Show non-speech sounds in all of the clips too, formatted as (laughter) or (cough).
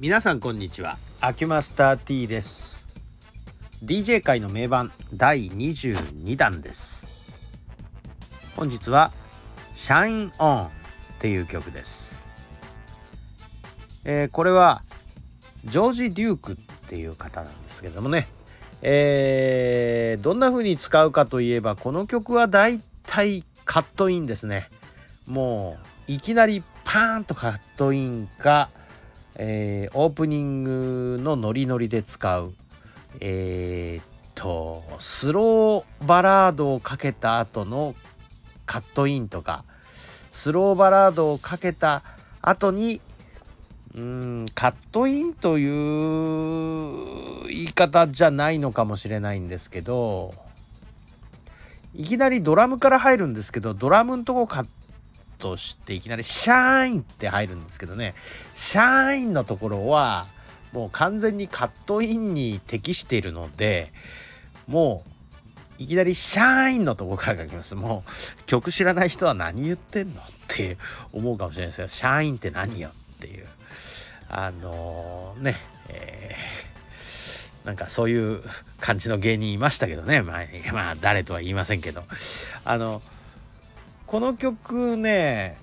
皆さんこんにちは。アキュマスター T です。DJ 界の名盤第22弾です。本日はシャインオンっていう曲です、えー、これはジョージ・デュークっていう方なんですけどもね。えー、どんな風に使うかといえばこの曲はだいたいカットインですね。もういきなりパーンとカットインか、えー、オープニングのノリノリで使うえー、っとスローバラードをかけた後のカットインとかスローバラードをかけた後にうんカットインという言い方じゃないのかもしれないんですけどいきなりドラムから入るんですけどドラムのとこカッとしていきなりシャーインって入るんですけどね。シャーインのところはもう完全にカットインに適しているのでもういきなりシャーインのところから書きます。もう曲知らない人は何言ってんのって思うかもしれないですよ。シャーインって何よっていう。あのー、ねえー、なんかそういう感じの芸人いましたけどね。まあ、まあ、誰とは言いませんけど。あのこの曲ね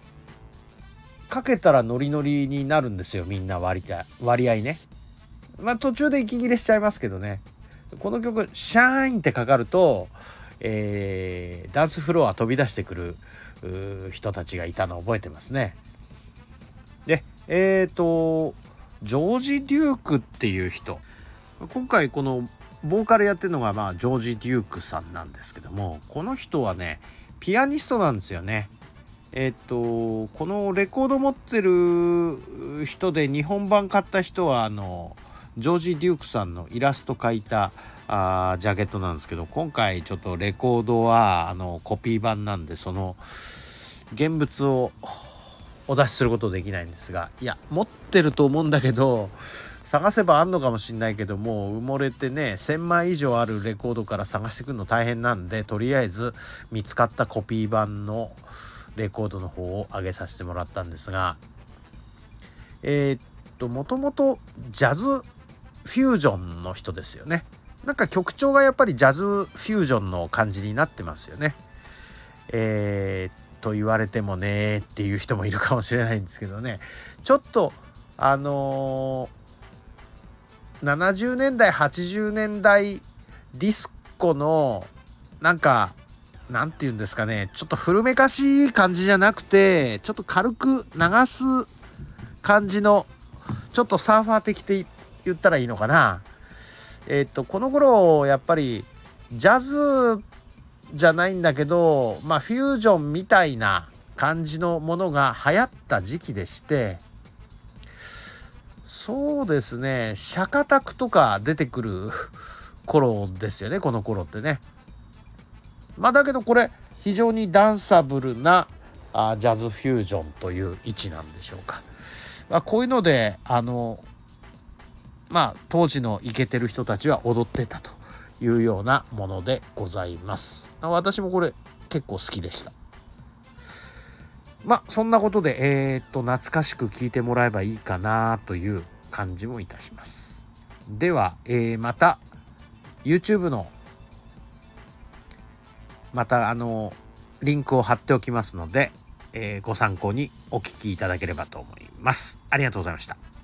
かけたらノリノリになるんですよみんな割割合ね。まあ途中で息切れしちゃいますけどね。この曲「シャーン」ってかかると、えー、ダンスフロア飛び出してくる人たちがいたのを覚えてますね。でえっ、ー、とジョージ・デュークっていう人。今回このボーカルやってるのがまあジョージ・デュークさんなんですけどもこの人はねピアニストなんですよね。えっとこのレコード持ってる人で日本版買った人はあのジョージ・デュークさんのイラスト描いたあジャケットなんですけど今回ちょっとレコードはあのコピー版なんでその現物をお出しすることできないんですがいや持ってると思うんだけど探せばあんのかもしんないけどもう埋もれてね1,000枚以上あるレコードから探してくるの大変なんでとりあえず見つかったコピー版のレコードの方を上げさせてもらったんですがえー、っともともとジャズフュージョンの人ですよね。なんか曲調がやっぱりジャズフュージョンの感じになってますよね。えー、と言われてもねっていう人もいるかもしれないんですけどね。ちょっとあのー70年代80年代ディスコのなんかなんて言うんですかね。ちょっと古めかしい感じじゃなくてちょっと軽く流す感じのちょっとサーファー的って言ったらいいのかな。えっ、とこの頃やっぱりジャズじゃないんだけどまあフュージョンみたいな感じのものが流行った時期でしてそうですね。釈迦卓とか出てくる (laughs) 頃ですよね。この頃ってね。まあだけどこれ非常にダンサブルなあジャズフュージョンという位置なんでしょうか、まあ、こういうのであのまあ当時のイケてる人たちは踊ってたというようなものでございます。私もこれ結構好きでした。まあそんなことでえー、っと懐かしく聴いてもらえばいいかなという感じもいたします。では、えー、また YouTube のまたあのリンクを貼っておきますので、えー、ご参考にお聞きいただければと思います。ありがとうございました。